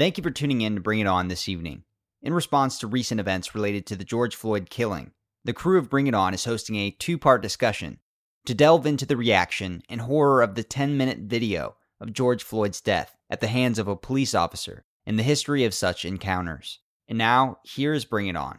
Thank you for tuning in to Bring It On this evening. In response to recent events related to the George Floyd killing, the crew of Bring It On is hosting a two part discussion to delve into the reaction and horror of the 10 minute video of George Floyd's death at the hands of a police officer and the history of such encounters. And now, here's Bring It On.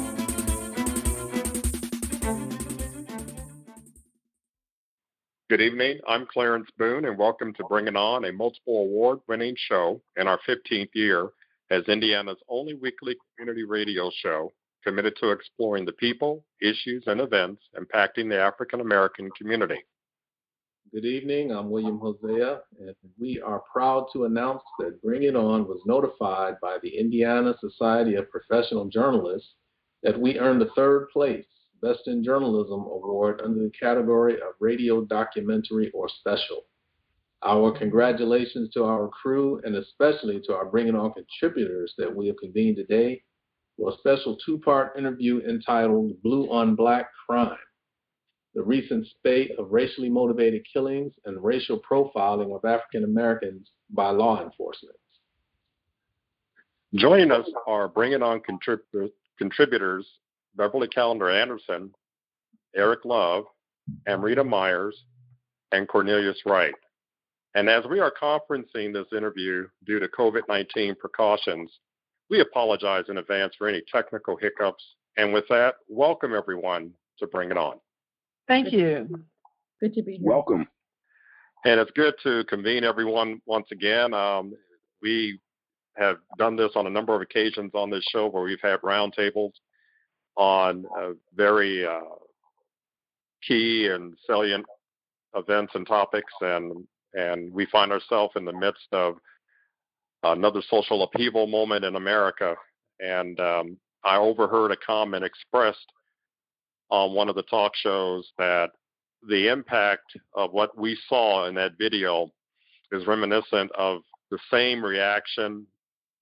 Good evening. I'm Clarence Boone, and welcome to Bring It On, a multiple award winning show in our 15th year as Indiana's only weekly community radio show committed to exploring the people, issues, and events impacting the African American community. Good evening. I'm William Hosea, and we are proud to announce that Bring It On was notified by the Indiana Society of Professional Journalists that we earned the third place Best in Journalism Award under the category of Radio Documentary or Special. Our congratulations to our crew and especially to our Bring It On contributors that we have convened today for a special two part interview entitled Blue on Black Crime The Recent Spate of Racially Motivated Killings and Racial Profiling of African Americans by Law Enforcement. Joining us are Bring It On contrib- contributors Beverly Calender Anderson, Eric Love, Amrita Myers, and Cornelius Wright. And as we are conferencing this interview due to COVID 19 precautions, we apologize in advance for any technical hiccups. And with that, welcome everyone to Bring It On. Thank you. Good to be here. Welcome. And it's good to convene everyone once again. Um, we have done this on a number of occasions on this show where we've had roundtables on very uh, key and salient events and topics, and and we find ourselves in the midst of another social upheaval moment in America. And um, I overheard a comment expressed on one of the talk shows that the impact of what we saw in that video is reminiscent of the same reaction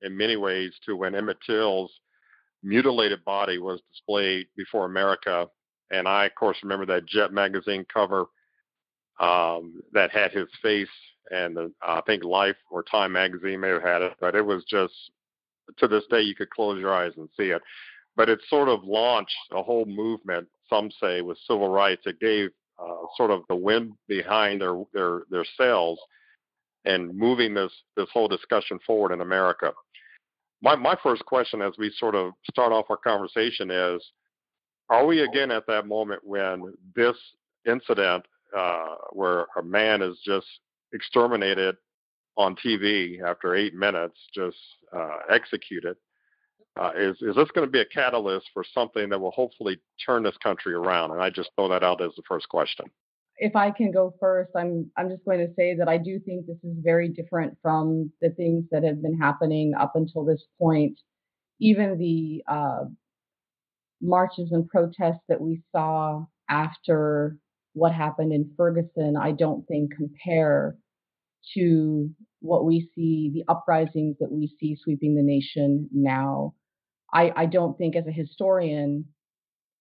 in many ways to when Emmett Till's mutilated body was displayed before America. And I, of course, remember that Jet magazine cover um, that had his face, and the, I think Life or Time magazine may have had it, but it was just to this day you could close your eyes and see it. But it sort of launched a whole movement. Some say with civil rights, it gave uh, sort of the wind behind their their their sails and moving this this whole discussion forward in America my, my first question as we sort of start off our conversation is are we again at that moment when this incident uh, where a man is just exterminated on TV after eight minutes, just uh, executed, uh, is is this going to be a catalyst for something that will hopefully turn this country around? And I just throw that out as the first question if I can go first, I'm I'm just going to say that I do think this is very different from the things that have been happening up until this point. Even the uh, marches and protests that we saw after what happened in Ferguson, I don't think compare to what we see, the uprisings that we see sweeping the nation now. I, I don't think, as a historian,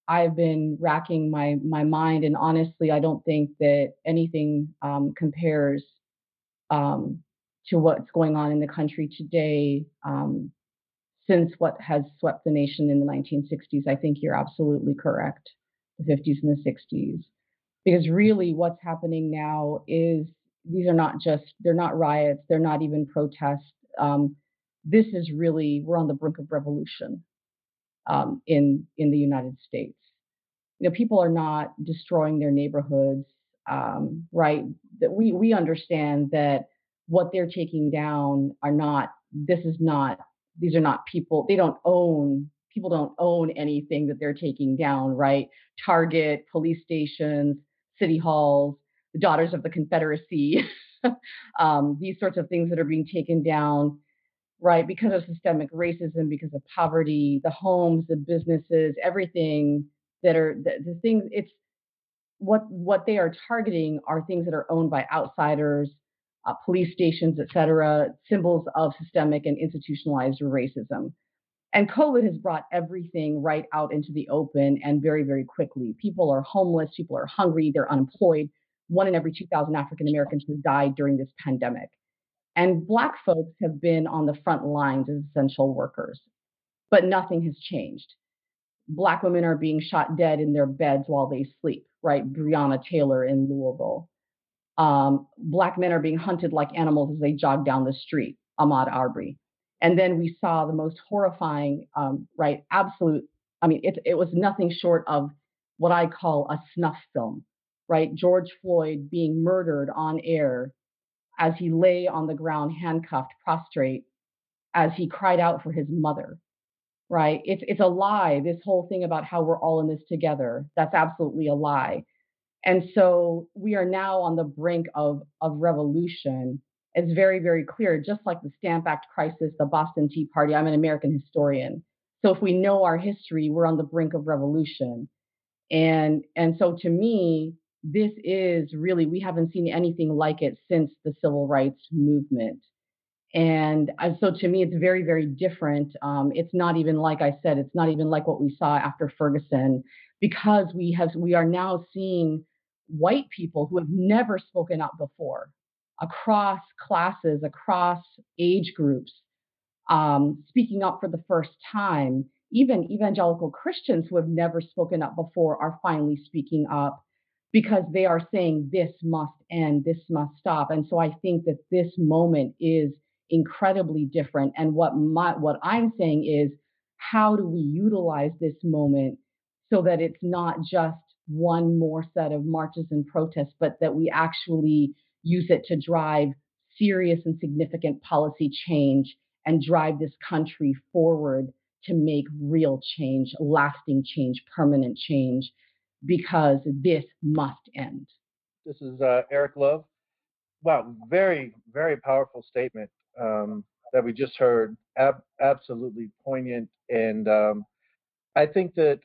I've been racking my my mind, and honestly, I don't think that anything um, compares um, to what's going on in the country today um, since what has swept the nation in the 1960s. I think you're absolutely correct, the 50s and the 60s, because really, what's happening now is these are not just they're not riots, they're not even protests. Um, this is really we're on the brink of revolution um, in in the United States. You know, people are not destroying their neighborhoods, um, right? That we we understand that what they're taking down are not. This is not. These are not people. They don't own. People don't own anything that they're taking down, right? Target, police stations, city halls, the Daughters of the Confederacy. um, these sorts of things that are being taken down, right, because of systemic racism, because of poverty, the homes, the businesses, everything that are the, the things. It's what what they are targeting are things that are owned by outsiders, uh, police stations, et cetera, symbols of systemic and institutionalized racism. And COVID has brought everything right out into the open and very, very quickly. People are homeless, people are hungry, they're unemployed. One in every 2,000 African Americans has died during this pandemic. And Black folks have been on the front lines as essential workers, but nothing has changed. Black women are being shot dead in their beds while they sleep, right? Breonna Taylor in Louisville. Um, black men are being hunted like animals as they jog down the street, Ahmaud Arbery. And then we saw the most horrifying, um, right, absolute, I mean, it, it was nothing short of what I call a snuff film, right? George Floyd being murdered on air as he lay on the ground, handcuffed, prostrate, as he cried out for his mother, right? It's, it's a lie, this whole thing about how we're all in this together. That's absolutely a lie. And so we are now on the brink of, of revolution it's very, very clear, just like the Stamp Act crisis, the Boston Tea Party. I'm an American historian. So if we know our history, we're on the brink of revolution. And and so to me, this is really we haven't seen anything like it since the civil rights movement. And so to me, it's very, very different. Um, it's not even like I said, it's not even like what we saw after Ferguson, because we have we are now seeing white people who have never spoken up before across classes, across age groups, um, speaking up for the first time. Even evangelical Christians who have never spoken up before are finally speaking up because they are saying this must end, this must stop. And so I think that this moment is incredibly different. And what my what I'm saying is, how do we utilize this moment so that it's not just one more set of marches and protests, but that we actually use it to drive serious and significant policy change and drive this country forward to make real change, lasting change, permanent change, because this must end. This is uh, Eric Love. Wow, very, very powerful statement um, that we just heard. Ab- absolutely poignant. And um, I think that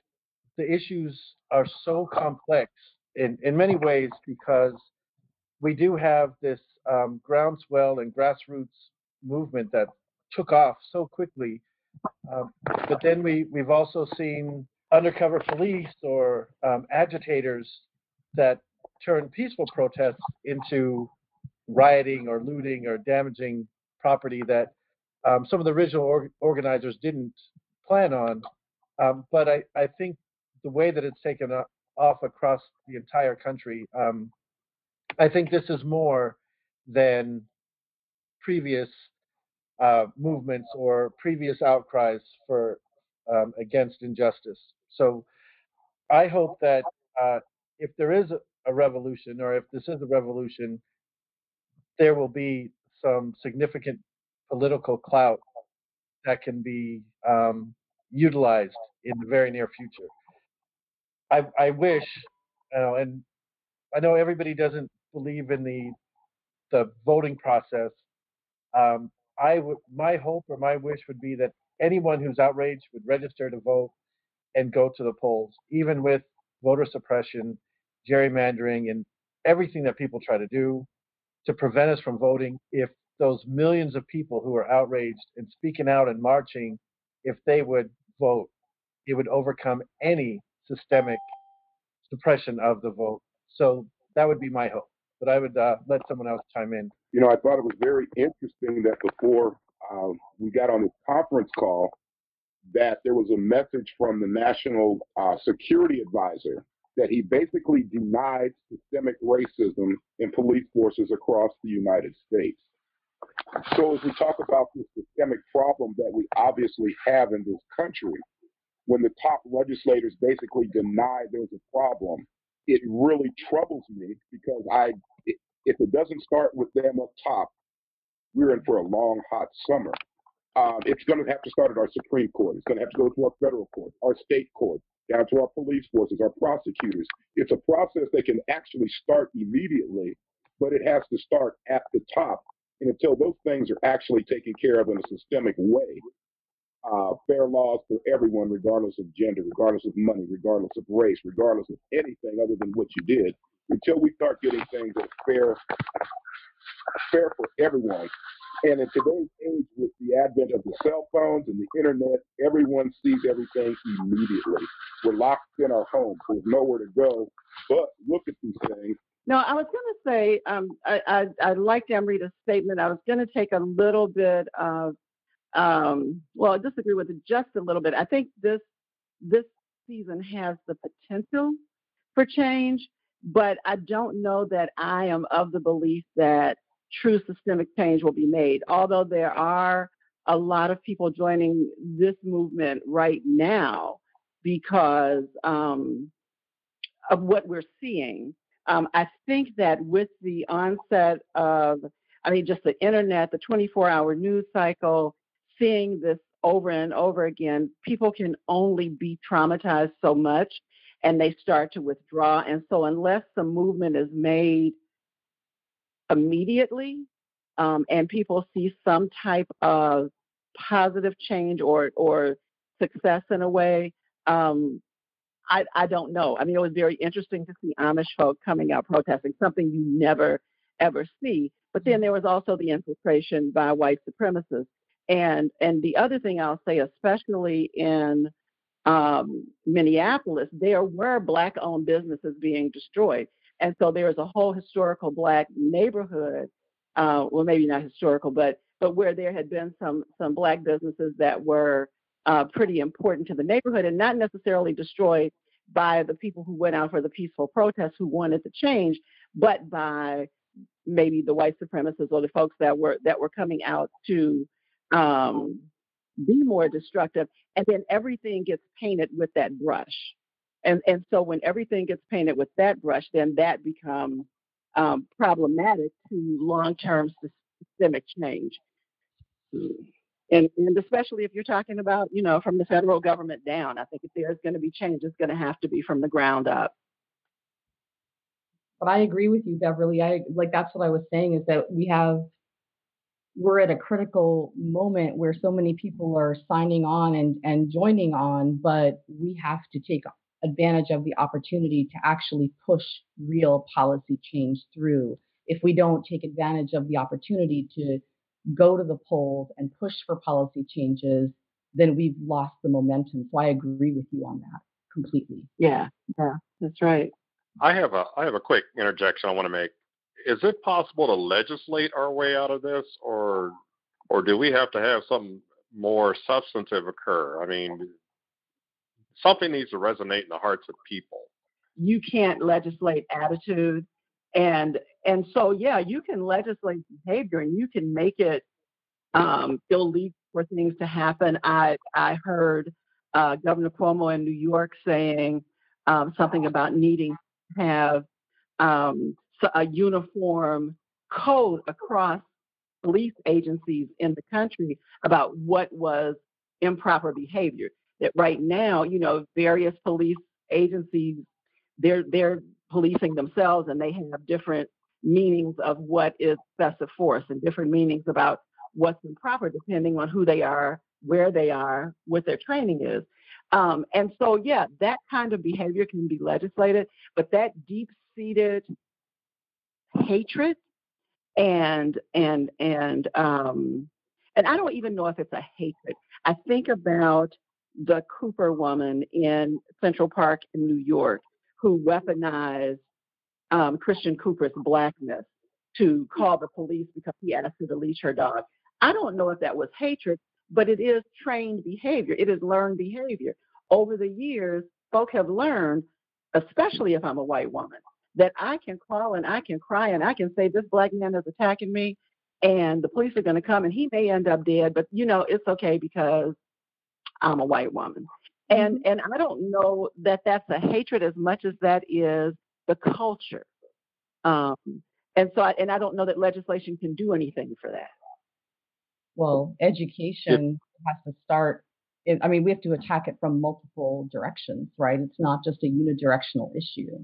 the issues are so complex in, in many ways because we do have this um, groundswell and grassroots movement that took off so quickly. Um, but then we, we've also seen undercover police or um, agitators that turn peaceful protests into rioting or looting or damaging property that um, some of the original or- organizers didn't plan on. Um, but I, I think the way that it's taken off across the entire country um, I think this is more than previous uh, movements or previous outcries for um, against injustice. So I hope that uh, if there is a, a revolution, or if this is a revolution, there will be some significant political clout that can be um, utilized in the very near future. I, I wish, you know, and I know everybody doesn't believe in the the voting process. Um, I would my hope or my wish would be that anyone who's outraged would register to vote and go to the polls, even with voter suppression, gerrymandering, and everything that people try to do to prevent us from voting. If those millions of people who are outraged and speaking out and marching, if they would vote, it would overcome any systemic suppression of the vote. So that would be my hope but I would uh, let someone else chime in. You know, I thought it was very interesting that before um, we got on this conference call, that there was a message from the National uh, Security Advisor that he basically denied systemic racism in police forces across the United States. So, as we talk about this systemic problem that we obviously have in this country, when the top legislators basically deny there's a problem, it really troubles me because I if it doesn't start with them up top, we're in for a long, hot summer. Um, it's going to have to start at our Supreme Court. It's going to have to go to our federal court, our state court, down to our police forces, our prosecutors. It's a process that can actually start immediately, but it has to start at the top. And until those things are actually taken care of in a systemic way, uh, fair laws for everyone, regardless of gender, regardless of money, regardless of race, regardless of anything other than what you did, until we start getting things that are fair, fair for everyone. And in today's age, with the advent of the cell phones and the internet, everyone sees everything immediately. We're locked in our homes. There's nowhere to go but look at these things. No, I was going to say, um, I, I, I liked Amrita's statement. I was going to take a little bit of, um, well, I disagree with it just a little bit. I think this this season has the potential for change, but I don't know that I am of the belief that true systemic change will be made. Although there are a lot of people joining this movement right now because um, of what we're seeing. Um, I think that with the onset of, I mean, just the internet, the 24 hour news cycle, seeing this over and over again, people can only be traumatized so much and they start to withdraw. And so, unless some movement is made immediately um, and people see some type of positive change or, or success in a way, um, I, I don't know. I mean, it was very interesting to see Amish folk coming out protesting, something you never ever see. But then there was also the infiltration by white supremacists. And and the other thing I'll say, especially in um, Minneapolis, there were black-owned businesses being destroyed, and so there is a whole historical black neighborhood. Uh, well, maybe not historical, but but where there had been some some black businesses that were uh, pretty important to the neighborhood and not necessarily destroyed by the people who went out for the peaceful protests who wanted to change, but by maybe the white supremacists or the folks that were that were coming out to um, be more destructive. And then everything gets painted with that brush. And and so when everything gets painted with that brush, then that becomes um, problematic to long-term systemic change and, and especially if you're talking about, you know, from the federal government down, I think if there's going to be change, it's going to have to be from the ground up. But I agree with you, Beverly. I like that's what I was saying is that we have we're at a critical moment where so many people are signing on and, and joining on, but we have to take advantage of the opportunity to actually push real policy change through. If we don't take advantage of the opportunity to go to the polls and push for policy changes, then we've lost the momentum. So I agree with you on that completely. Yeah, yeah, that's right. I have a I have a quick interjection I want to make. Is it possible to legislate our way out of this, or or do we have to have something more substantive occur? I mean, something needs to resonate in the hearts of people. You can't legislate attitude and and so yeah you can legislate behavior and you can make it um, illegal for things to happen i i heard uh, governor cuomo in new york saying um, something about needing to have um, a uniform code across police agencies in the country about what was improper behavior that right now you know various police agencies they're they're policing themselves and they have different meanings of what is excessive force and different meanings about what's improper depending on who they are, where they are, what their training is. Um, and so, yeah, that kind of behavior can be legislated, but that deep-seated hatred and and and um, and I don't even know if it's a hatred. I think about the Cooper woman in Central Park in New York who weaponized um, Christian Cooper's blackness to call the police because he asked her to leash her dog. I don't know if that was hatred, but it is trained behavior. It is learned behavior. Over the years, folk have learned, especially if I'm a white woman, that I can call and I can cry and I can say, This black man is attacking me, and the police are going to come and he may end up dead, but you know, it's okay because I'm a white woman. And mm-hmm. and I don't know that that's a hatred as much as that is the culture. Um, and so, I, and I don't know that legislation can do anything for that. Well, education has to start. I mean, we have to attack it from multiple directions, right? It's not just a unidirectional issue.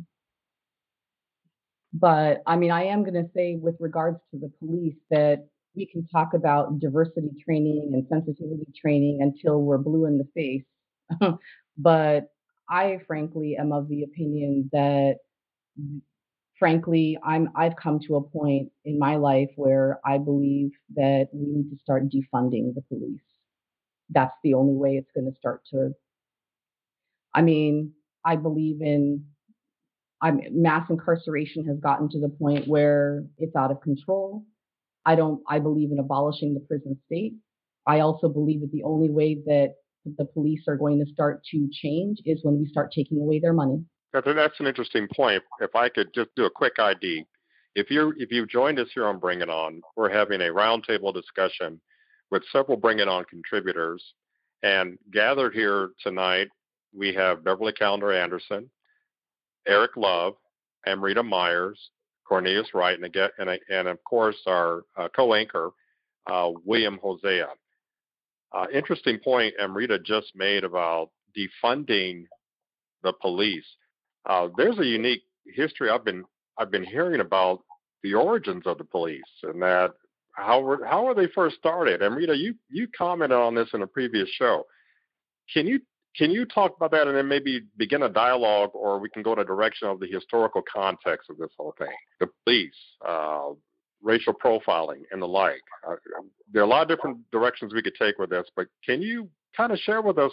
But I mean, I am going to say, with regards to the police, that we can talk about diversity training and sensitivity training until we're blue in the face. but I frankly am of the opinion that mm, frankly I'm I've come to a point in my life where I believe that we need to start defunding the police. That's the only way it's going to start to I mean, I believe in I'm mass incarceration has gotten to the point where it's out of control. I don't I believe in abolishing the prison state. I also believe that the only way that the police are going to start to change is when we start taking away their money. That's an interesting point. If I could just do a quick ID. If you if you've joined us here on Bring It On, we're having a roundtable discussion with several Bring It On contributors. And gathered here tonight, we have Beverly Calender Anderson, Eric Love, Amrita Myers, Cornelius Wright, and, again, and, and of course our uh, co-anchor, uh, William Hosea. Uh, interesting point Amrita just made about defunding the police. Uh, there's a unique history I've been I've been hearing about the origins of the police and that how were how were they first started. Amrita, you you commented on this in a previous show. Can you can you talk about that and then maybe begin a dialogue, or we can go in a direction of the historical context of this whole thing? The police, uh, racial profiling, and the like. Uh, there are a lot of different directions we could take with this, but can you kind of share with us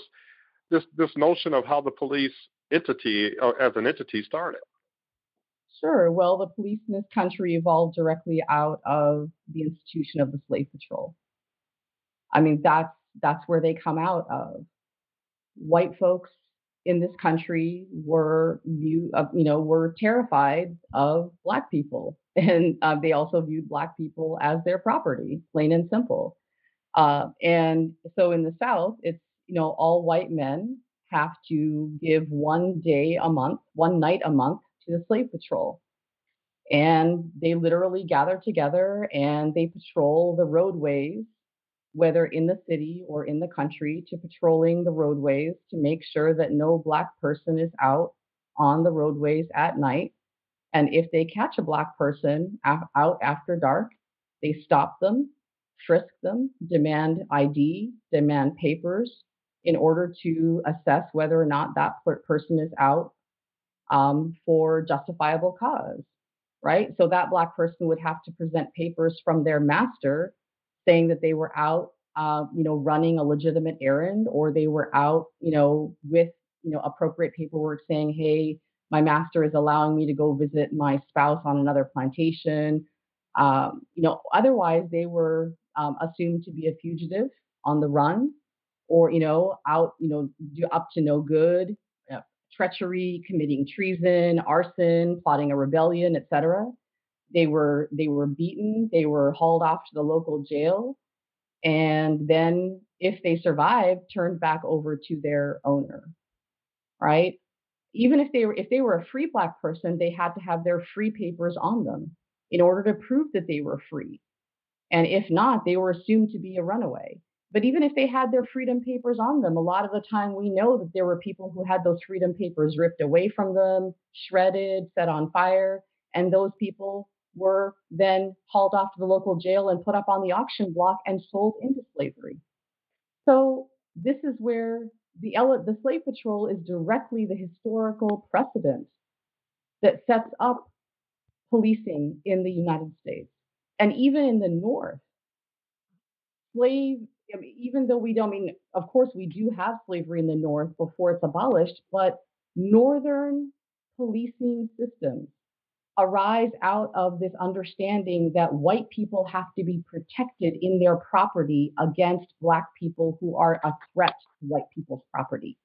this this notion of how the police entity, uh, as an entity, started? Sure. Well, the police in this country evolved directly out of the institution of the slave patrol. I mean, that's that's where they come out of white folks in this country were view uh, you know were terrified of black people. And uh, they also viewed black people as their property plain and simple. Uh, and so in the south it's you know all white men have to give one day a month one night a month to the slave patrol. And they literally gather together and they patrol the roadways whether in the city or in the country, to patrolling the roadways to make sure that no Black person is out on the roadways at night. And if they catch a Black person out after dark, they stop them, frisk them, demand ID, demand papers in order to assess whether or not that person is out um, for justifiable cause, right? So that Black person would have to present papers from their master saying that they were out, uh, you know, running a legitimate errand, or they were out, you know, with you know appropriate paperwork saying, hey, my master is allowing me to go visit my spouse on another plantation. Um, you know, otherwise they were um, assumed to be a fugitive on the run, or you know, out, you know, up to no good, uh, treachery, committing treason, arson, plotting a rebellion, etc. They were they were beaten. They were hauled off to the local jail, and then if they survived, turned back over to their owner. Right? Even if they were if they were a free black person, they had to have their free papers on them in order to prove that they were free. And if not, they were assumed to be a runaway. But even if they had their freedom papers on them, a lot of the time we know that there were people who had those freedom papers ripped away from them, shredded, set on fire, and those people were then hauled off to the local jail and put up on the auction block and sold into slavery. So this is where the, the slave patrol is directly the historical precedent that sets up policing in the United States. And even in the North, slave, I mean, even though we don't I mean, of course, we do have slavery in the North before it's abolished, but Northern policing systems arise out of this understanding that white people have to be protected in their property against black people who are a threat to white people's property.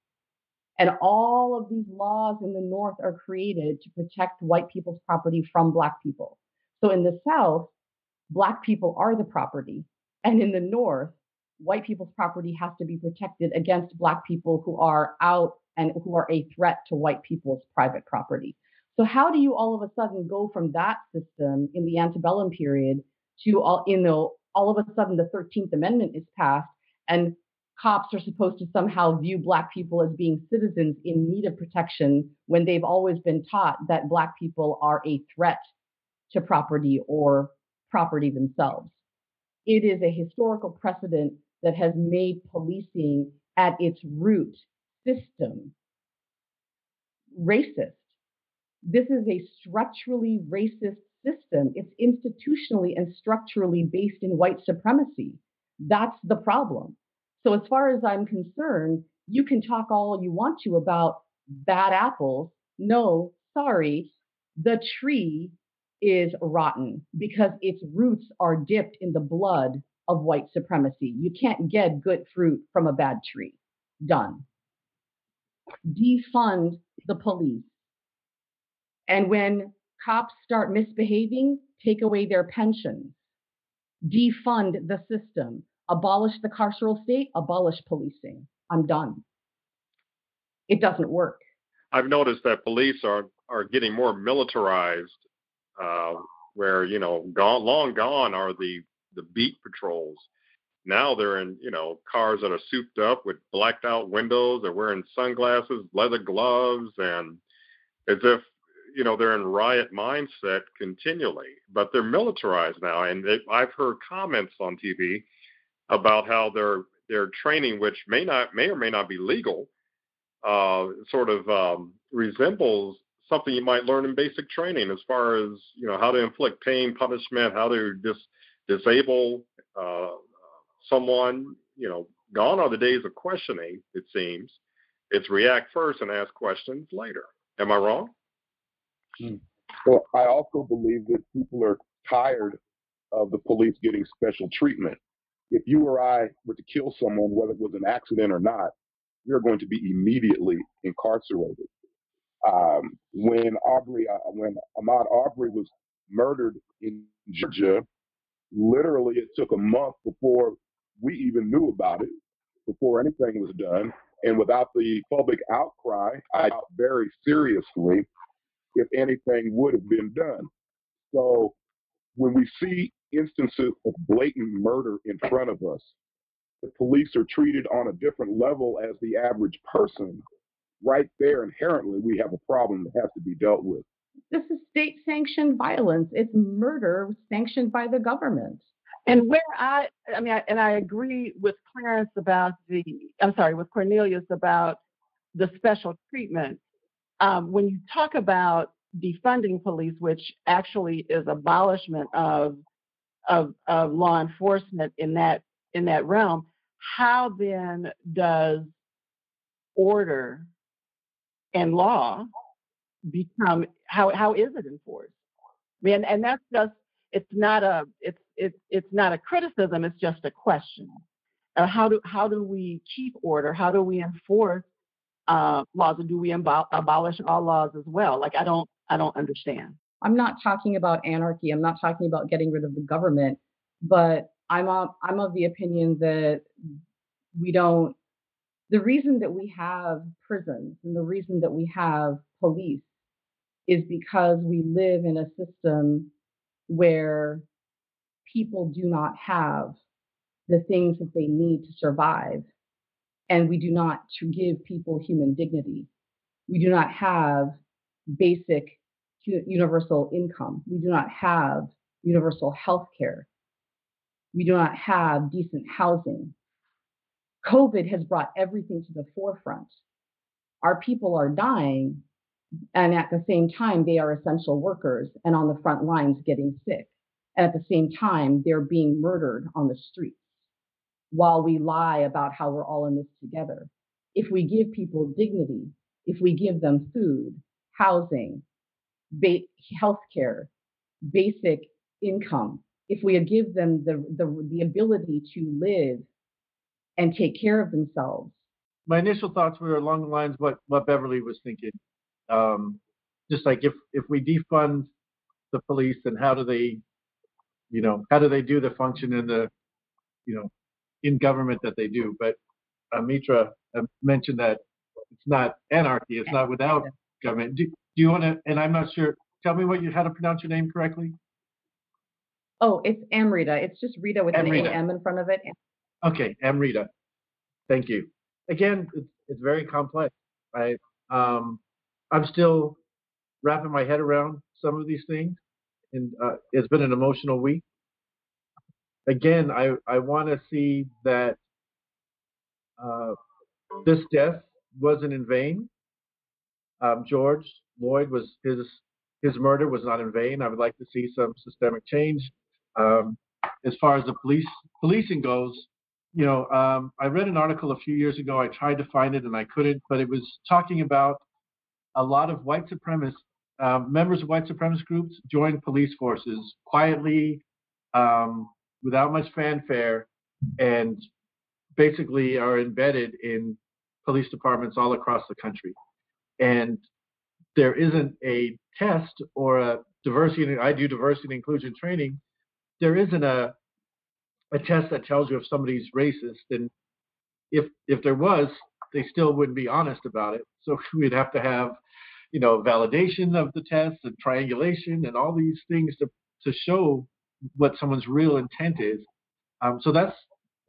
And all of these laws in the North are created to protect white people's property from black people. So in the South, black people are the property. And in the North, white people's property has to be protected against black people who are out and who are a threat to white people's private property. So how do you all of a sudden go from that system in the antebellum period to all, you know, all of a sudden the 13th Amendment is passed and cops are supposed to somehow view black people as being citizens in need of protection when they've always been taught that black people are a threat to property or property themselves. It is a historical precedent that has made policing at its root system racist. This is a structurally racist system. It's institutionally and structurally based in white supremacy. That's the problem. So, as far as I'm concerned, you can talk all you want to about bad apples. No, sorry, the tree is rotten because its roots are dipped in the blood of white supremacy. You can't get good fruit from a bad tree. Done. Defund the police. And when cops start misbehaving, take away their pensions. Defund the system. Abolish the carceral state, abolish policing. I'm done. It doesn't work. I've noticed that police are are getting more militarized, uh, where you know, gone long gone are the the beat patrols. Now they're in you know cars that are souped up with blacked out windows. They're wearing sunglasses, leather gloves, and as if you know they're in riot mindset continually. But they're militarized now, and they, I've heard comments on TV about how their their training, which may not may or may not be legal, uh, sort of um, resembles something you might learn in basic training as far as you know how to inflict pain, punishment, how to dis- disable uh, someone. You know, gone are the days of questioning. It seems it's react first and ask questions later. Am I wrong? Well, I also believe that people are tired of the police getting special treatment. If you or I were to kill someone, whether it was an accident or not, you're going to be immediately incarcerated. Um, when Aubrey, uh, when Ahmaud Arbery was murdered in Georgia, literally it took a month before we even knew about it, before anything was done. And without the public outcry, I doubt very seriously if anything would have been done. So when we see instances of blatant murder in front of us, the police are treated on a different level as the average person, right there inherently we have a problem that has to be dealt with. This is state sanctioned violence. It's murder sanctioned by the government. And where I, I mean, I, and I agree with Clarence about the, I'm sorry, with Cornelius about the special treatment. Um, when you talk about defunding police, which actually is abolishment of, of, of law enforcement in that in that realm, how then does order and law become how how is it enforced? I mean, and that's just it's not a it's it's it's not a criticism. It's just a question. Uh, how do how do we keep order? How do we enforce uh, laws? And do we abo- abolish all laws as well? Like I don't I don't understand. I'm not talking about anarchy. I'm not talking about getting rid of the government, but I'm of, I'm of the opinion that we don't. The reason that we have prisons and the reason that we have police is because we live in a system where people do not have the things that they need to survive, and we do not to give people human dignity. We do not have basic universal income. We do not have universal health care we do not have decent housing. COVID has brought everything to the forefront. Our people are dying, and at the same time, they are essential workers and on the front lines getting sick. And at the same time, they're being murdered on the streets while we lie about how we're all in this together. If we give people dignity, if we give them food, housing, ba- health care, basic income, if we give them the, the, the ability to live and take care of themselves. My initial thoughts were along the lines what what Beverly was thinking. Um, just like if if we defund the police, then how do they, you know, how do they do the function in the, you know, in government that they do? But uh, Mitra mentioned that it's not anarchy. It's not without government. Do, do you want to? And I'm not sure. Tell me what you how to pronounce your name correctly. Oh, it's Amrita. It's just Rita with Amrita. an AM in front of it. Okay, Amrita. Thank you. Again, it's, it's very complex. I um, I'm still wrapping my head around some of these things, and uh, it's been an emotional week. Again, I, I want to see that uh, this death wasn't in vain. Um, George Floyd was his his murder was not in vain. I would like to see some systemic change. Um, as far as the police policing goes, you know, um, I read an article a few years ago. I tried to find it and I couldn't, but it was talking about a lot of white supremacists, um, members of white supremacist groups joined police forces quietly, um, without much fanfare, and basically are embedded in police departments all across the country. And there isn't a test or a diversity. I do diversity and inclusion training. There isn't a a test that tells you if somebody's racist, and if if there was, they still wouldn't be honest about it. So we'd have to have, you know, validation of the test and triangulation and all these things to to show what someone's real intent is. Um, so that's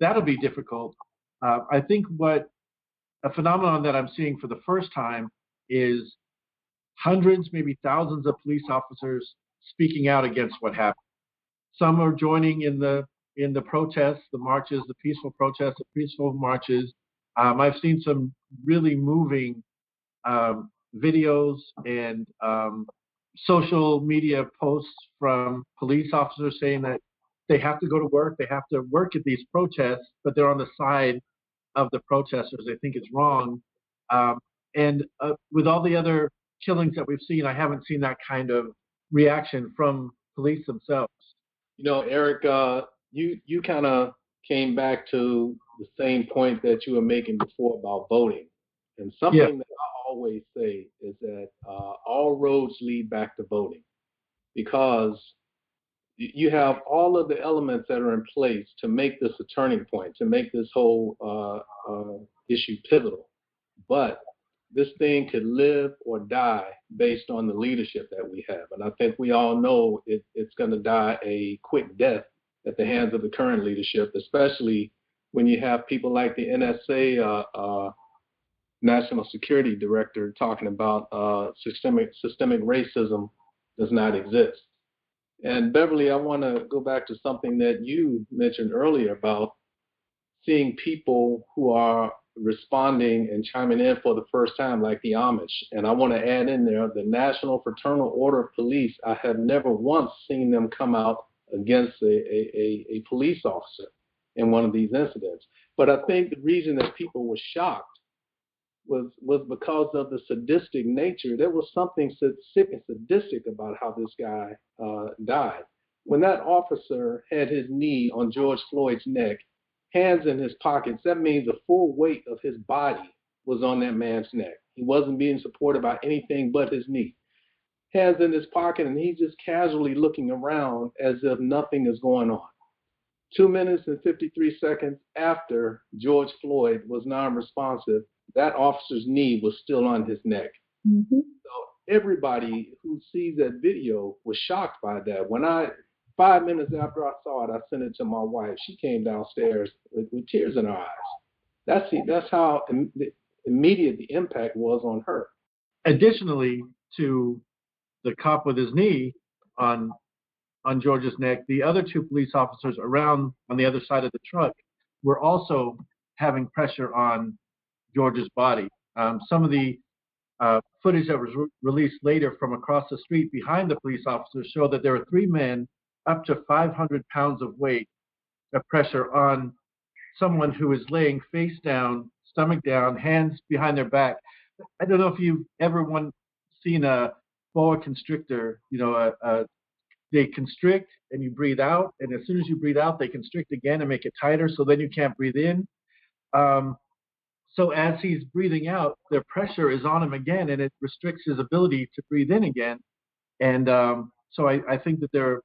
that'll be difficult. Uh, I think what a phenomenon that I'm seeing for the first time is hundreds, maybe thousands of police officers speaking out against what happened. Some are joining in the in the protests, the marches, the peaceful protests, the peaceful marches. Um, I've seen some really moving um, videos and um, social media posts from police officers saying that they have to go to work, they have to work at these protests, but they're on the side of the protesters. They think it's wrong. Um, and uh, with all the other killings that we've seen, I haven't seen that kind of reaction from police themselves. You know, Eric, uh, you you kind of came back to the same point that you were making before about voting, and something yeah. that always say is that uh, all roads lead back to voting, because you have all of the elements that are in place to make this a turning point, to make this whole uh, uh, issue pivotal. But this thing could live or die based on the leadership that we have. And I think we all know it, it's going to die a quick death at the hands of the current leadership, especially when you have people like the NSA uh, uh, National Security Director talking about uh, systemic systemic racism does not exist. And Beverly, I want to go back to something that you mentioned earlier about seeing people who are responding and chiming in for the first time, like the Amish. And I want to add in there the National Fraternal Order of Police. I have never once seen them come out against a, a, a police officer in one of these incidents. But I think the reason that people were shocked was was because of the sadistic nature. There was something sick and sadistic about how this guy uh, died. When that officer had his knee on George Floyd's neck, hands in his pockets, that means the full weight of his body was on that man's neck. He wasn't being supported by anything but his knee hands in his pocket and he's just casually looking around as if nothing is going on. Two minutes and 53 seconds after George Floyd was non responsive, that officer's knee was still on his neck. Mm-hmm. So everybody who sees that video was shocked by that. When I, five minutes after I saw it, I sent it to my wife. She came downstairs with, with tears in her eyes. That's, the, that's how Im- immediate the impact was on her. Additionally, to the cop with his knee on on George's neck, the other two police officers around on the other side of the truck were also having pressure on George's body. Um, some of the uh, footage that was re- released later from across the street behind the police officers show that there were three men up to 500 pounds of weight of pressure on someone who is laying face down, stomach down, hands behind their back. I don't know if you've ever one, seen a boa constrictor, you know, uh, uh, they constrict and you breathe out, and as soon as you breathe out, they constrict again and make it tighter, so then you can't breathe in. Um, so as he's breathing out, their pressure is on him again, and it restricts his ability to breathe in again. And um, so I, I think that there are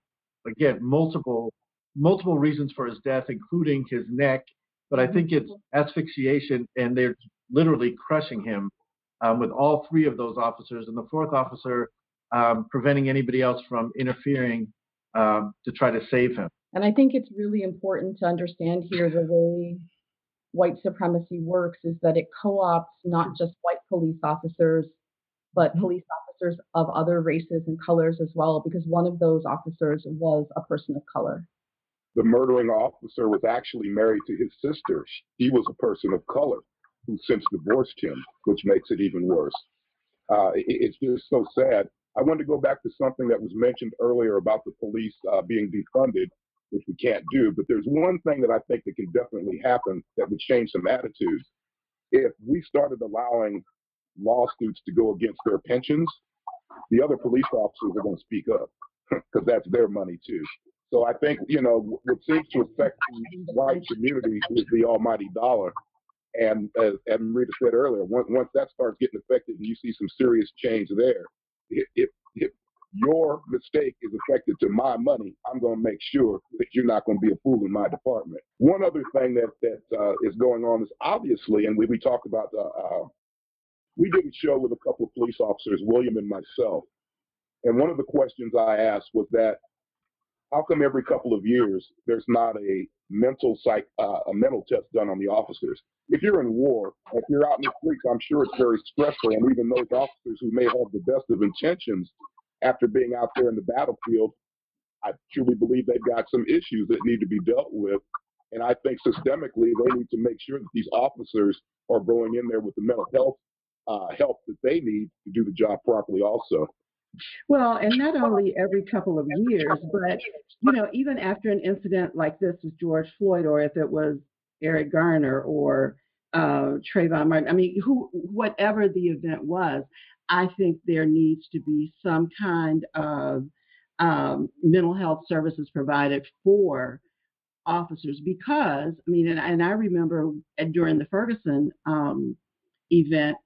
again multiple multiple reasons for his death, including his neck. But I think it's asphyxiation, and they're literally crushing him um, with all three of those officers, and the fourth officer um, preventing anybody else from interfering um, to try to save him. And I think it's really important to understand here the way white supremacy works is that it co opts not just white police officers, but mm-hmm. police officers of other races and colors as well, because one of those officers was a person of color. The murdering officer was actually married to his sister. He was a person of color who since divorced him, which makes it even worse. Uh, it, it's just so sad. I wanted to go back to something that was mentioned earlier about the police uh, being defunded, which we can't do. But there's one thing that I think that can definitely happen that would change some attitudes. If we started allowing lawsuits to go against their pensions, the other police officers are going to speak up because that's their money too. So I think, you know, what seems to affect the white community is the almighty dollar. And as Rita said earlier, once, once that starts getting affected and you see some serious change there, if, if, if your mistake is affected to my money, I'm going to make sure that you're not going to be a fool in my department. One other thing that that uh, is going on is obviously, and we, we talked about, uh, uh, we did a show with a couple of police officers, William and myself, and one of the questions I asked was that how come every couple of years there's not a mental psych uh, a mental test done on the officers? If you're in war, if you're out in the streets, I'm sure it's very stressful. And even those officers who may have the best of intentions, after being out there in the battlefield, I truly believe they've got some issues that need to be dealt with. And I think systemically they need to make sure that these officers are going in there with the mental health uh, help that they need to do the job properly also. Well, and not only every couple of years, but you know, even after an incident like this with George Floyd, or if it was Eric Garner or uh, Trayvon Martin, I mean, who, whatever the event was, I think there needs to be some kind of um, mental health services provided for officers because I mean, and, and I remember during the Ferguson um, event,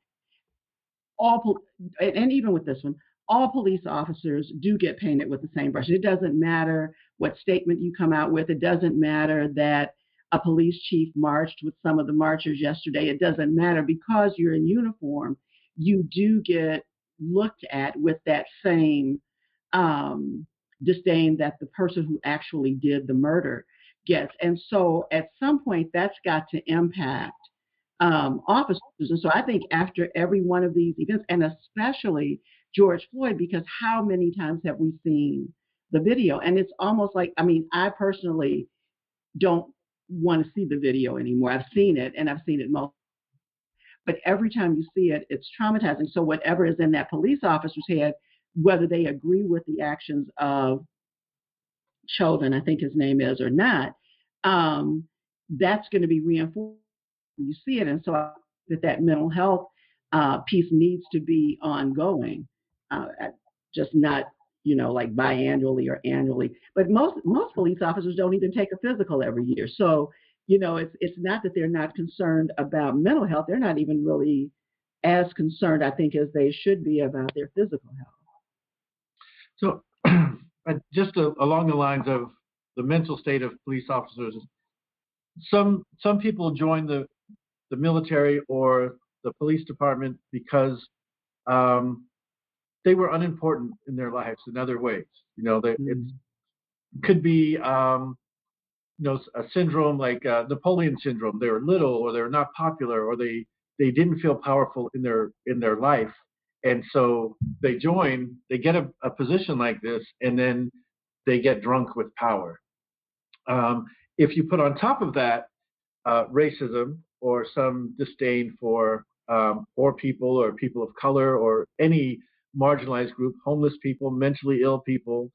all and even with this one, all police officers do get painted with the same brush. It doesn't matter what statement you come out with. It doesn't matter that a police chief marched with some of the marchers yesterday. It doesn't matter because you're in uniform. You do get looked at with that same um, disdain that the person who actually did the murder gets. And so at some point, that's got to impact um, officers. And so I think after every one of these events, and especially George Floyd because how many times have we seen the video? And it's almost like, I mean, I personally don't want to see the video anymore. I've seen it and I've seen it multiple but every time you see it, it's traumatizing. So whatever is in that police officer's head, whether they agree with the actions of Chauvin, I think his name is, or not, um, that's going to be reinforced when you see it. And so that that mental health uh, piece needs to be ongoing uh, just not you know like biannually or annually. But most most police officers don't even take a physical every year. So you know it's it's not that they're not concerned about mental health. They're not even really as concerned, I think, as they should be about their physical health. So, just uh, along the lines of the mental state of police officers, some some people join the the military or the police department because um, they were unimportant in their lives in other ways. You know, they, mm-hmm. it could be, um, you know, a syndrome like uh, Napoleon syndrome. They were little, or they were not popular, or they they didn't feel powerful in their in their life, and so they join. They get a, a position like this, and then they get drunk with power. Um, if you put on top of that uh, racism or some disdain for um, poor people or people of color or any marginalized group, homeless people, mentally ill people,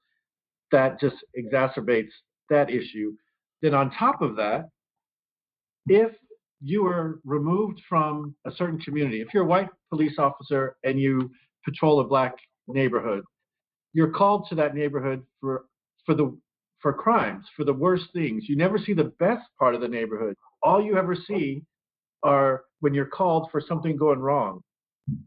that just exacerbates that issue. Then, on top of that, if you are removed from a certain community, if you're a white police officer and you patrol a black neighborhood, you're called to that neighborhood for for the for crimes, for the worst things. You never see the best part of the neighborhood. All you ever see are when you're called for something going wrong.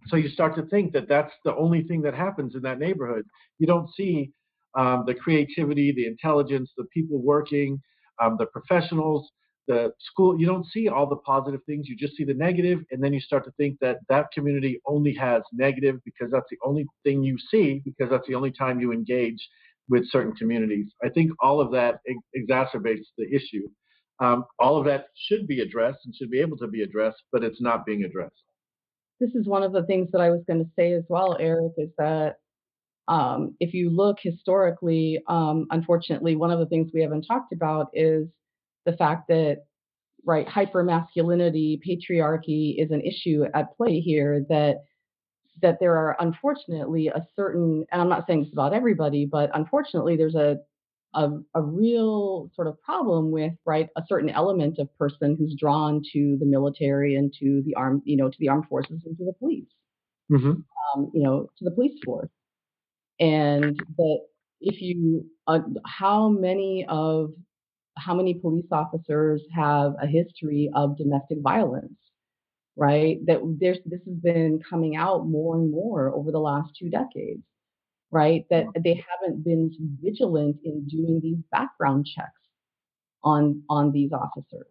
So you start to think that that's the only thing that happens in that neighborhood. You don't see um, the creativity, the intelligence, the people working, um, the professionals, the school. You don't see all the positive things. You just see the negative, and then you start to think that that community only has negative because that's the only thing you see because that's the only time you engage with certain communities. I think all of that ex- exacerbates the issue. Um, all of that should be addressed and should be able to be addressed, but it's not being addressed. this is one of the things that I was going to say as well, Eric, is that um, if you look historically, um, unfortunately, one of the things we haven't talked about is the fact that right hypermasculinity, patriarchy is an issue at play here. That that there are unfortunately a certain, and I'm not saying this about everybody, but unfortunately there's a a, a real sort of problem with right a certain element of person who's drawn to the military and to the armed you know to the armed forces and to the police Mm-hmm. um, you know to the police force and that if you uh, how many of how many police officers have a history of domestic violence right that there's this has been coming out more and more over the last two decades right? That they haven't been vigilant in doing these background checks on on these officers,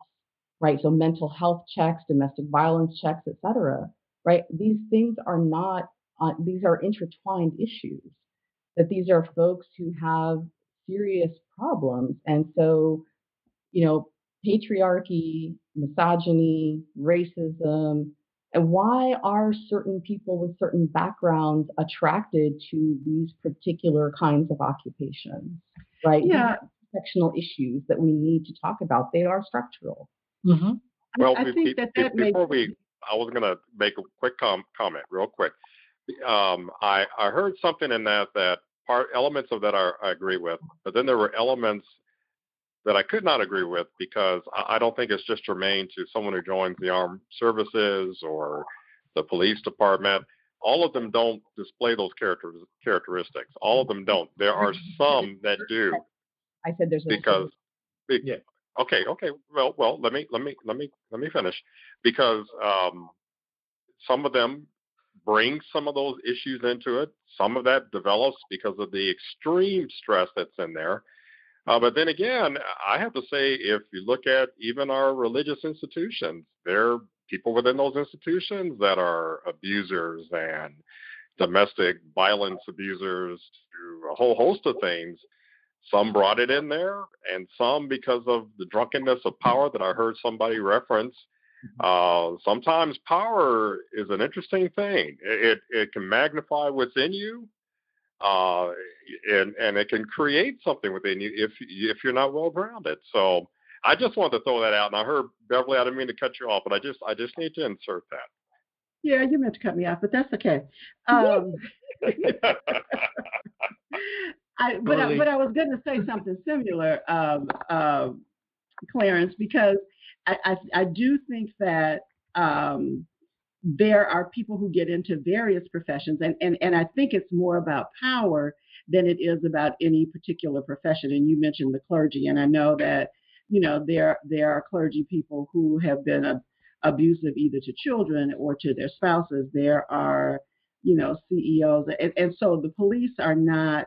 right? So mental health checks, domestic violence checks, etc. Right? These things are not uh, these are intertwined issues. That these are folks who have serious problems, and so you know patriarchy, misogyny, racism, and why are certain people with certain backgrounds attracted to these particular kinds of occupations? Right? Yeah. Sectional issues that we need to talk about. They are structural. Mm-hmm. Well, I be- think be- that be- that makes before we, I was going to make a quick com- comment, real quick. Um, I I heard something in that that part elements of that are, I agree with, but then there were elements that I could not agree with because I, I don't think it's just germane to someone who joins the armed services or the police department. All of them don't display those character, characteristics. All of them don't. There are some that do I said there's because be- Yeah. okay okay well well let me let me let me let me finish because um some of them bring some of those issues into it some of that develops because of the extreme stress that's in there uh, but then again i have to say if you look at even our religious institutions there are people within those institutions that are abusers and domestic violence abusers to a whole host of things some brought it in there, and some because of the drunkenness of power that I heard somebody reference. Uh, sometimes power is an interesting thing. It, it it can magnify what's in you, uh, and and it can create something within you if if you're not well grounded. So I just wanted to throw that out. And I heard Beverly, I didn't mean to cut you off, but I just I just need to insert that. Yeah, you meant to cut me off, but that's okay. Um. I, but I, but I was going to say something similar, um, uh, Clarence, because I, I I do think that um, there are people who get into various professions, and, and and I think it's more about power than it is about any particular profession. And you mentioned the clergy, and I know that you know there there are clergy people who have been ab- abusive either to children or to their spouses. There are you know CEOs, and, and so the police are not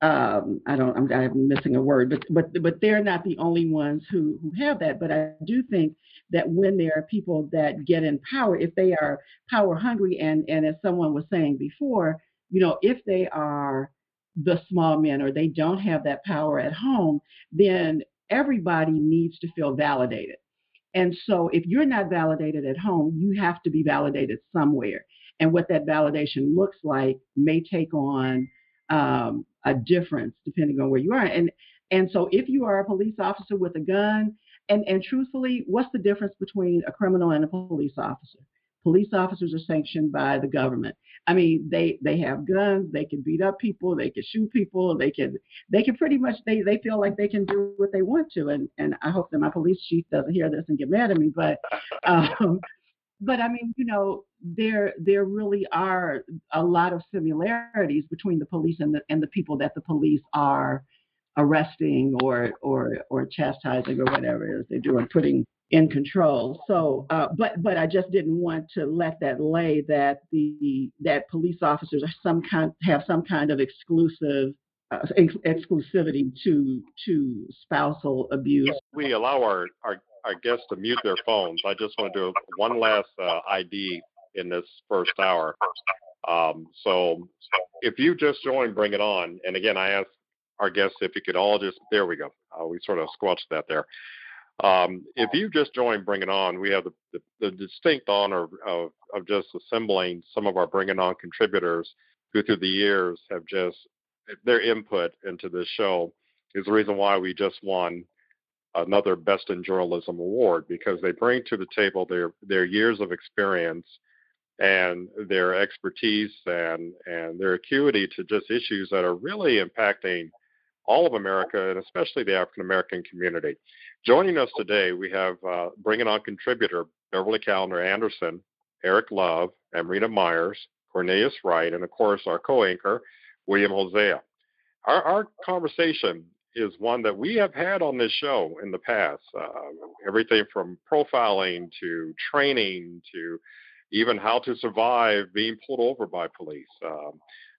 um, I don't, I'm, I'm missing a word, but but but they're not the only ones who who have that. But I do think that when there are people that get in power, if they are power hungry, and and as someone was saying before, you know, if they are the small men or they don't have that power at home, then everybody needs to feel validated. And so if you're not validated at home, you have to be validated somewhere. And what that validation looks like may take on um, a difference depending on where you are. And and so if you are a police officer with a gun, and and truthfully, what's the difference between a criminal and a police officer? Police officers are sanctioned by the government. I mean, they they have guns. They can beat up people. They can shoot people. They can they can pretty much they they feel like they can do what they want to. And and I hope that my police chief doesn't hear this and get mad at me. But um, but I mean, you know, there there really are a lot of similarities between the police and the and the people that the police are arresting or or or chastising or whatever it is they're doing, putting in control. So, uh, but but I just didn't want to let that lay that the that police officers are some kind have some kind of exclusive uh, ex- exclusivity to to spousal abuse. we allow our, our, our guests to mute their phones, I just want to do one last uh, ID in this first hour. Um, so if you just joined, bring it on. And again, I asked our guests if you could all just, there we go. Uh, we sort of squelched that there. Um, if you just joined, bring it on. We have the, the the distinct honor of, of just assembling some of our Bring It on contributors who through the years have just their input into this show is the reason why we just won another Best in Journalism award because they bring to the table their their years of experience and their expertise and and their acuity to just issues that are really impacting all of America and especially the African American community. Joining us today, we have uh, bringing on contributor Beverly Calender Anderson, Eric Love, Amrita Myers, Cornelius Wright, and of course our co-anchor William Hosea. Our, our conversation is one that we have had on this show in the past. Uh, everything from profiling to training to even how to survive being pulled over by police. Um,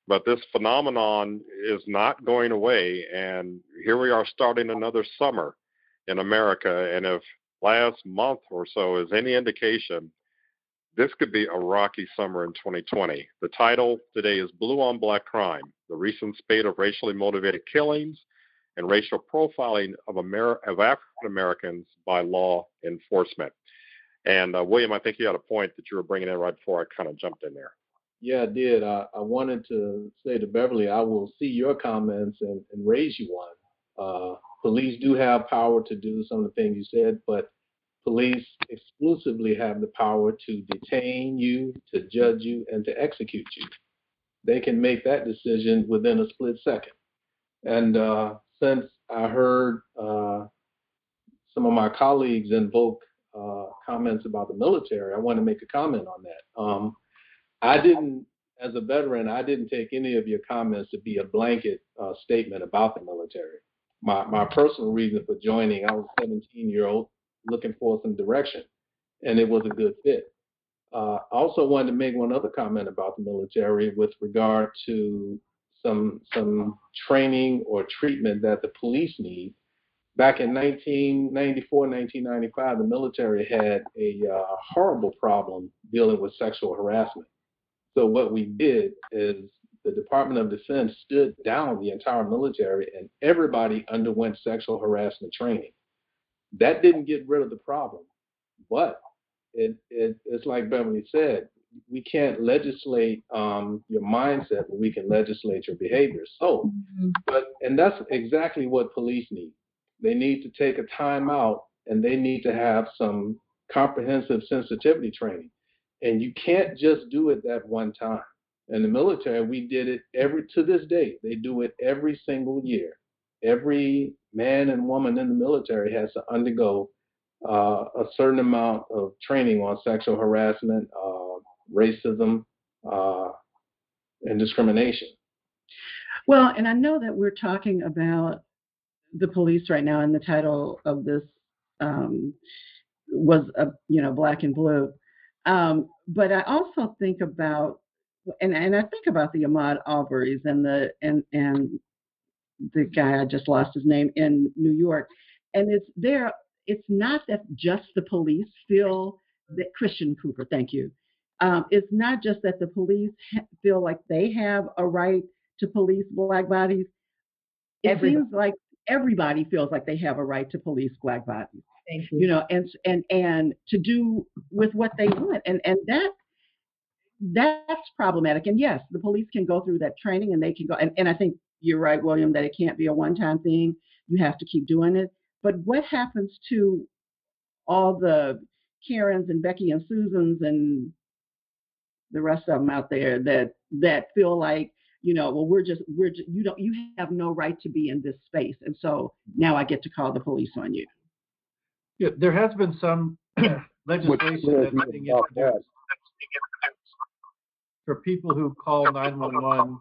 but this phenomenon is not going away, and here we are starting another summer in America. And if last month or so is any indication, this could be a rocky summer in 2020. The title today is Blue on Black Crime The Recent Spate of Racially Motivated Killings and Racial Profiling of, Amer- of African Americans by Law Enforcement. And uh, William, I think you had a point that you were bringing in right before I kind of jumped in there. Yeah, I did. I, I wanted to say to Beverly, I will see your comments and, and raise you one. Uh, police do have power to do some of the things you said, but police exclusively have the power to detain you, to judge you, and to execute you. They can make that decision within a split second. And uh, since I heard uh, some of my colleagues invoke uh, comments about the military, I want to make a comment on that. Um, I didn't, as a veteran, I didn't take any of your comments to be a blanket uh, statement about the military. My, my personal reason for joining, I was a 17 year old looking for some direction, and it was a good fit. Uh, I also wanted to make one other comment about the military with regard to some some training or treatment that the police need. Back in 1994, 1995, the military had a uh, horrible problem dealing with sexual harassment. So what we did is the Department of Defense stood down the entire military and everybody underwent sexual harassment training. That didn't get rid of the problem, but it, it it's like Beverly said, we can't legislate um, your mindset, but we can legislate your behavior. So, mm-hmm. but and that's exactly what police need. They need to take a time out and they need to have some comprehensive sensitivity training. And you can't just do it that one time. In the military, we did it every to this day. They do it every single year. Every man and woman in the military has to undergo uh, a certain amount of training on sexual harassment, uh, racism, uh, and discrimination. Well, and I know that we're talking about the police right now, and the title of this um, was, uh, you know, black and blue. Um, but I also think about, and, and I think about the Ahmaud Arbery's and the and and the guy I just lost his name in New York, and it's there. It's not that just the police feel that Christian Cooper. Thank you. Um, it's not just that the police ha- feel like they have a right to police black bodies. It everybody. seems like everybody feels like they have a right to police black bodies. You. You know, and and and to do with what they want, and and that that's problematic. And yes, the police can go through that training, and they can go. And, and I think you're right, William, that it can't be a one-time thing. You have to keep doing it. But what happens to all the Karens and Becky and Susans and the rest of them out there that that feel like you know well we're just we're just, you don't you have no right to be in this space. And so now i get to call the police on you. Yeah there has been some legislation that's being introduced for people who call 911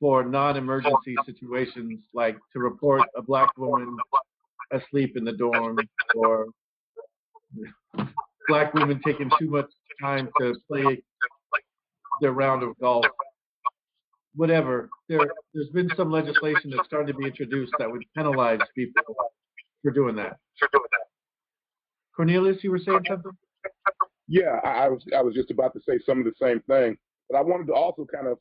for non-emergency situations like to report a black woman asleep in the dorm or black women taking too much time to play their round of golf. Whatever. There, there's been some legislation that's starting to be introduced that would penalize people for doing that. Cornelius, you were saying something? Yeah, I was I was just about to say some of the same thing, but I wanted to also kind of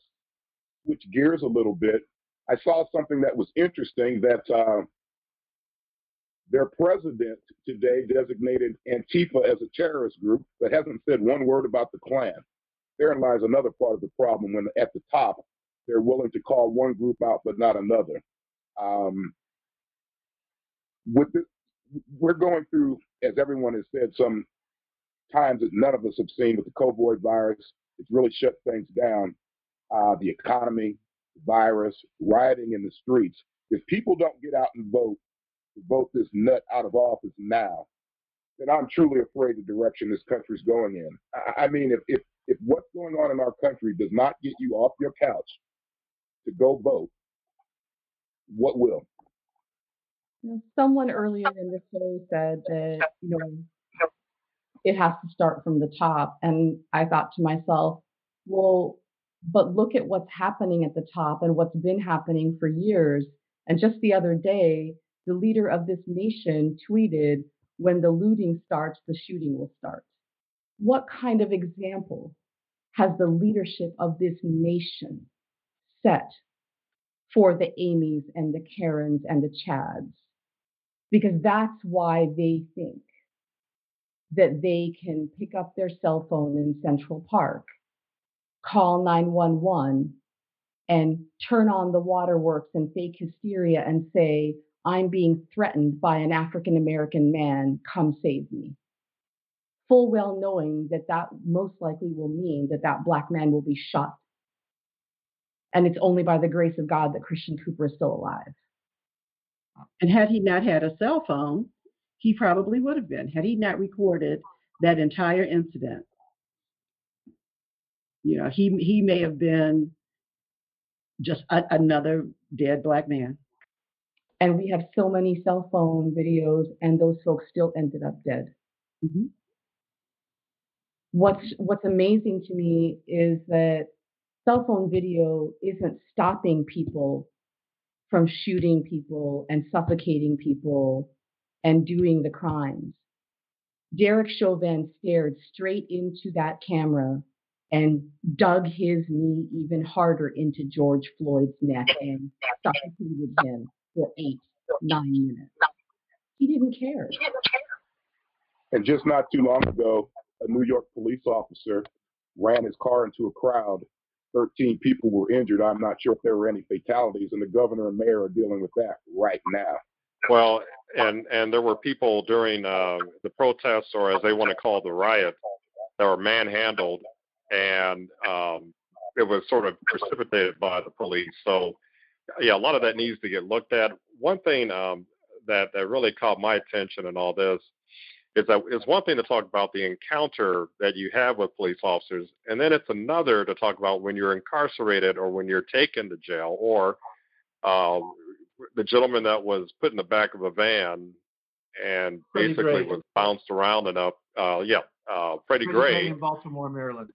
switch gears a little bit. I saw something that was interesting that uh, Their president today designated Antifa as a terrorist group, but hasn't said one word about the Klan. Therein lies another part of the problem when at the top they're willing to call one group out but not another. Um, with this, we're going through, as everyone has said, some times that none of us have seen with the COVID virus. It's really shut things down. Uh, the economy, virus, rioting in the streets. If people don't get out and vote, to vote this nut out of office now, then I'm truly afraid the direction this country's going in. I, I mean, if, if if what's going on in our country does not get you off your couch to go vote, what will? Someone earlier in the show said that, you know, it has to start from the top. And I thought to myself, well, but look at what's happening at the top and what's been happening for years. And just the other day, the leader of this nation tweeted, when the looting starts, the shooting will start. What kind of example has the leadership of this nation set for the Amy's and the Karens and the Chads? Because that's why they think that they can pick up their cell phone in Central Park, call 911, and turn on the waterworks and fake hysteria and say, I'm being threatened by an African American man, come save me. Full well knowing that that most likely will mean that that black man will be shot. And it's only by the grace of God that Christian Cooper is still alive. And had he not had a cell phone, he probably would have been. Had he not recorded that entire incident, you know, he he may have been just a, another dead black man. And we have so many cell phone videos, and those folks still ended up dead. Mm-hmm. What's What's amazing to me is that cell phone video isn't stopping people from shooting people and suffocating people and doing the crimes. Derek Chauvin stared straight into that camera and dug his knee even harder into George Floyd's neck and suffocated him for eight, nine minutes. He didn't care. He didn't care. And just not too long ago, a New York police officer ran his car into a crowd. 13 people were injured. I'm not sure if there were any fatalities, and the governor and mayor are dealing with that right now. Well, and and there were people during uh, the protests, or as they want to call the riot, that were manhandled, and um, it was sort of precipitated by the police. So yeah, a lot of that needs to get looked at. One thing um, that that really caught my attention in all this is that it's one thing to talk about the encounter that you have with police officers, and then it's another to talk about when you're incarcerated or when you're taken to jail, or uh, the gentleman that was put in the back of a van and Freddie basically Gray. was bounced around enough. Uh, yeah, uh, Freddie Freddie Gray in Baltimore, Maryland.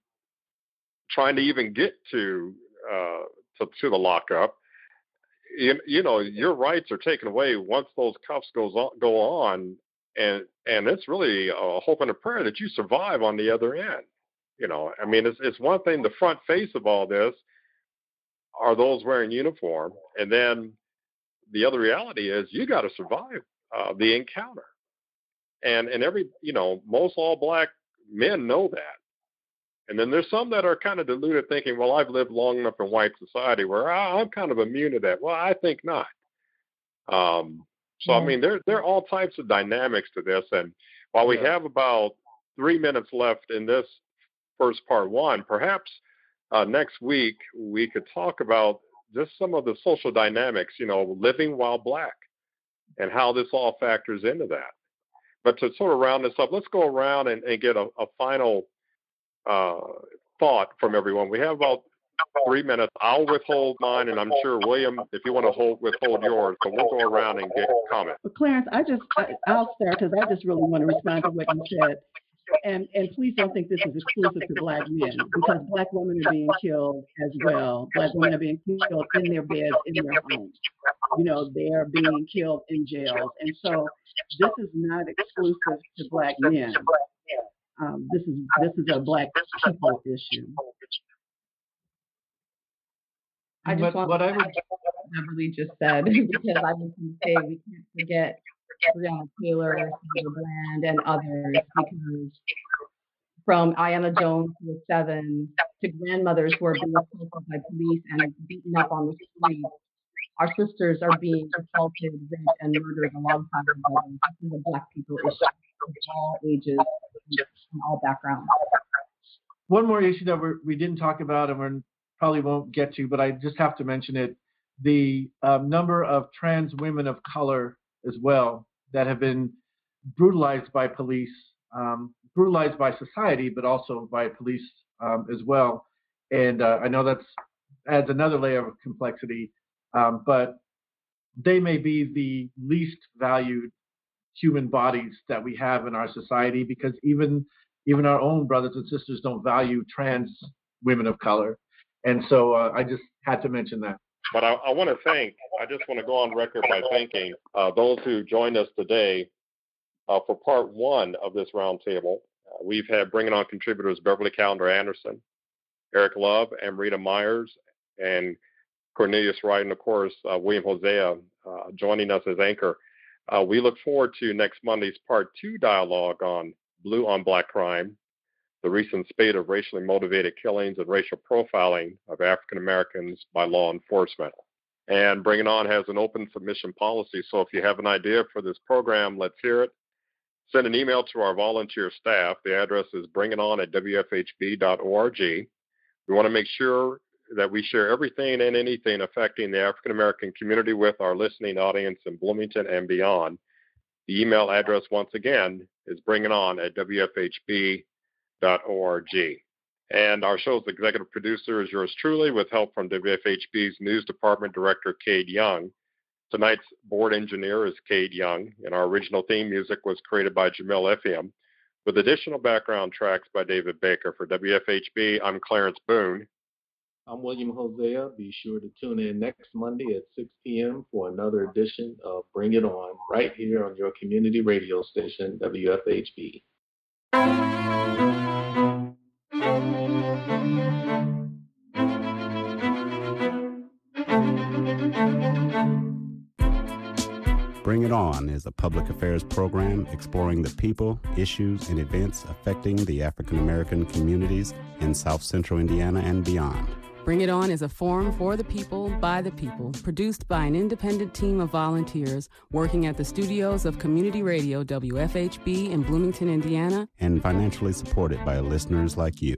trying to even get to uh, to, to the lockup. You, you know, your rights are taken away once those cuffs goes on, go on, and and it's really a hope and a prayer that you survive on the other end. You know, I mean, it's it's one thing the front face of all this are those wearing uniform, and then the other reality is you got to survive uh, the encounter, and and every you know most all black men know that. And then there's some that are kind of deluded, thinking, "Well, I've lived long enough in white society where I, I'm kind of immune to that." Well, I think not. Um, so I mean, there there are all types of dynamics to this, and while we have about three minutes left in this first part one, perhaps uh, next week we could talk about just some of the social dynamics. You know, living while black, and how this all factors into that. But to sort of round this up, let's go around and, and get a, a final uh, thought from everyone. We have about three minutes. I'll withhold mine, and I'm sure William, if you want to hold withhold yours, but we'll go around and get comments. But Clarence, I just I, I'll start because I just really want to respond to what you said, and and please don't think this is exclusive to black men because black women are being killed as well. Black women are being killed in their beds in their homes. You know, they are being killed in jails, and so this is not exclusive to black men. Um, this is this is a black people issue. I just But want what I would Beverly just said because I was going to say we can't forget Breonna Taylor, Sandra Bland, and others because from Aiyana Jones who was seven to grandmothers who are being assaulted by police and beaten up on the street. our sisters are being assaulted, raped, and murdered alongside their brothers. This is a Black people issue of all ages and all backgrounds. One more issue that we're, we didn't talk about and we probably won't get to, but I just have to mention it: the um, number of trans women of color as well that have been brutalized by police, um, brutalized by society, but also by police um, as well. And uh, I know that's adds another layer of complexity, um, but they may be the least valued human bodies that we have in our society because even even our own brothers and sisters don't value trans women of color. And so uh, I just had to mention that. But I, I want to thank, I just want to go on record by thanking uh, those who joined us today uh, for part one of this roundtable. Uh, we've had bringing on contributors Beverly Calender Anderson, Eric Love, and Rita Myers, and Cornelius Wright, and of course, uh, William Hosea uh, joining us as anchor. Uh, we look forward to next Monday's part two dialogue on blue on black crime, the recent spate of racially motivated killings and racial profiling of African Americans by law enforcement. And Bring It On has an open submission policy. So if you have an idea for this program, let's hear it. Send an email to our volunteer staff. The address is bringiton at wfhb.org. We want to make sure that we share everything and anything affecting the African American community with our listening audience in Bloomington and beyond. The email address, once again, is bringiton at wfhb.org. And our show's executive producer is yours truly, with help from WFHB's News Department Director, Cade Young. Tonight's board engineer is Cade Young, and our original theme music was created by Jamil Effiam, with additional background tracks by David Baker. For WFHB, I'm Clarence Boone. I'm William Hosea. Be sure to tune in next Monday at 6 p.m. for another edition of Bring It On, right here on your community radio station, WFHB. Bring It On is a public affairs program exploring the people, issues, and events affecting the African American communities in South Central Indiana and beyond. Bring It On is a forum for the people, by the people, produced by an independent team of volunteers working at the studios of Community Radio WFHB in Bloomington, Indiana, and financially supported by listeners like you.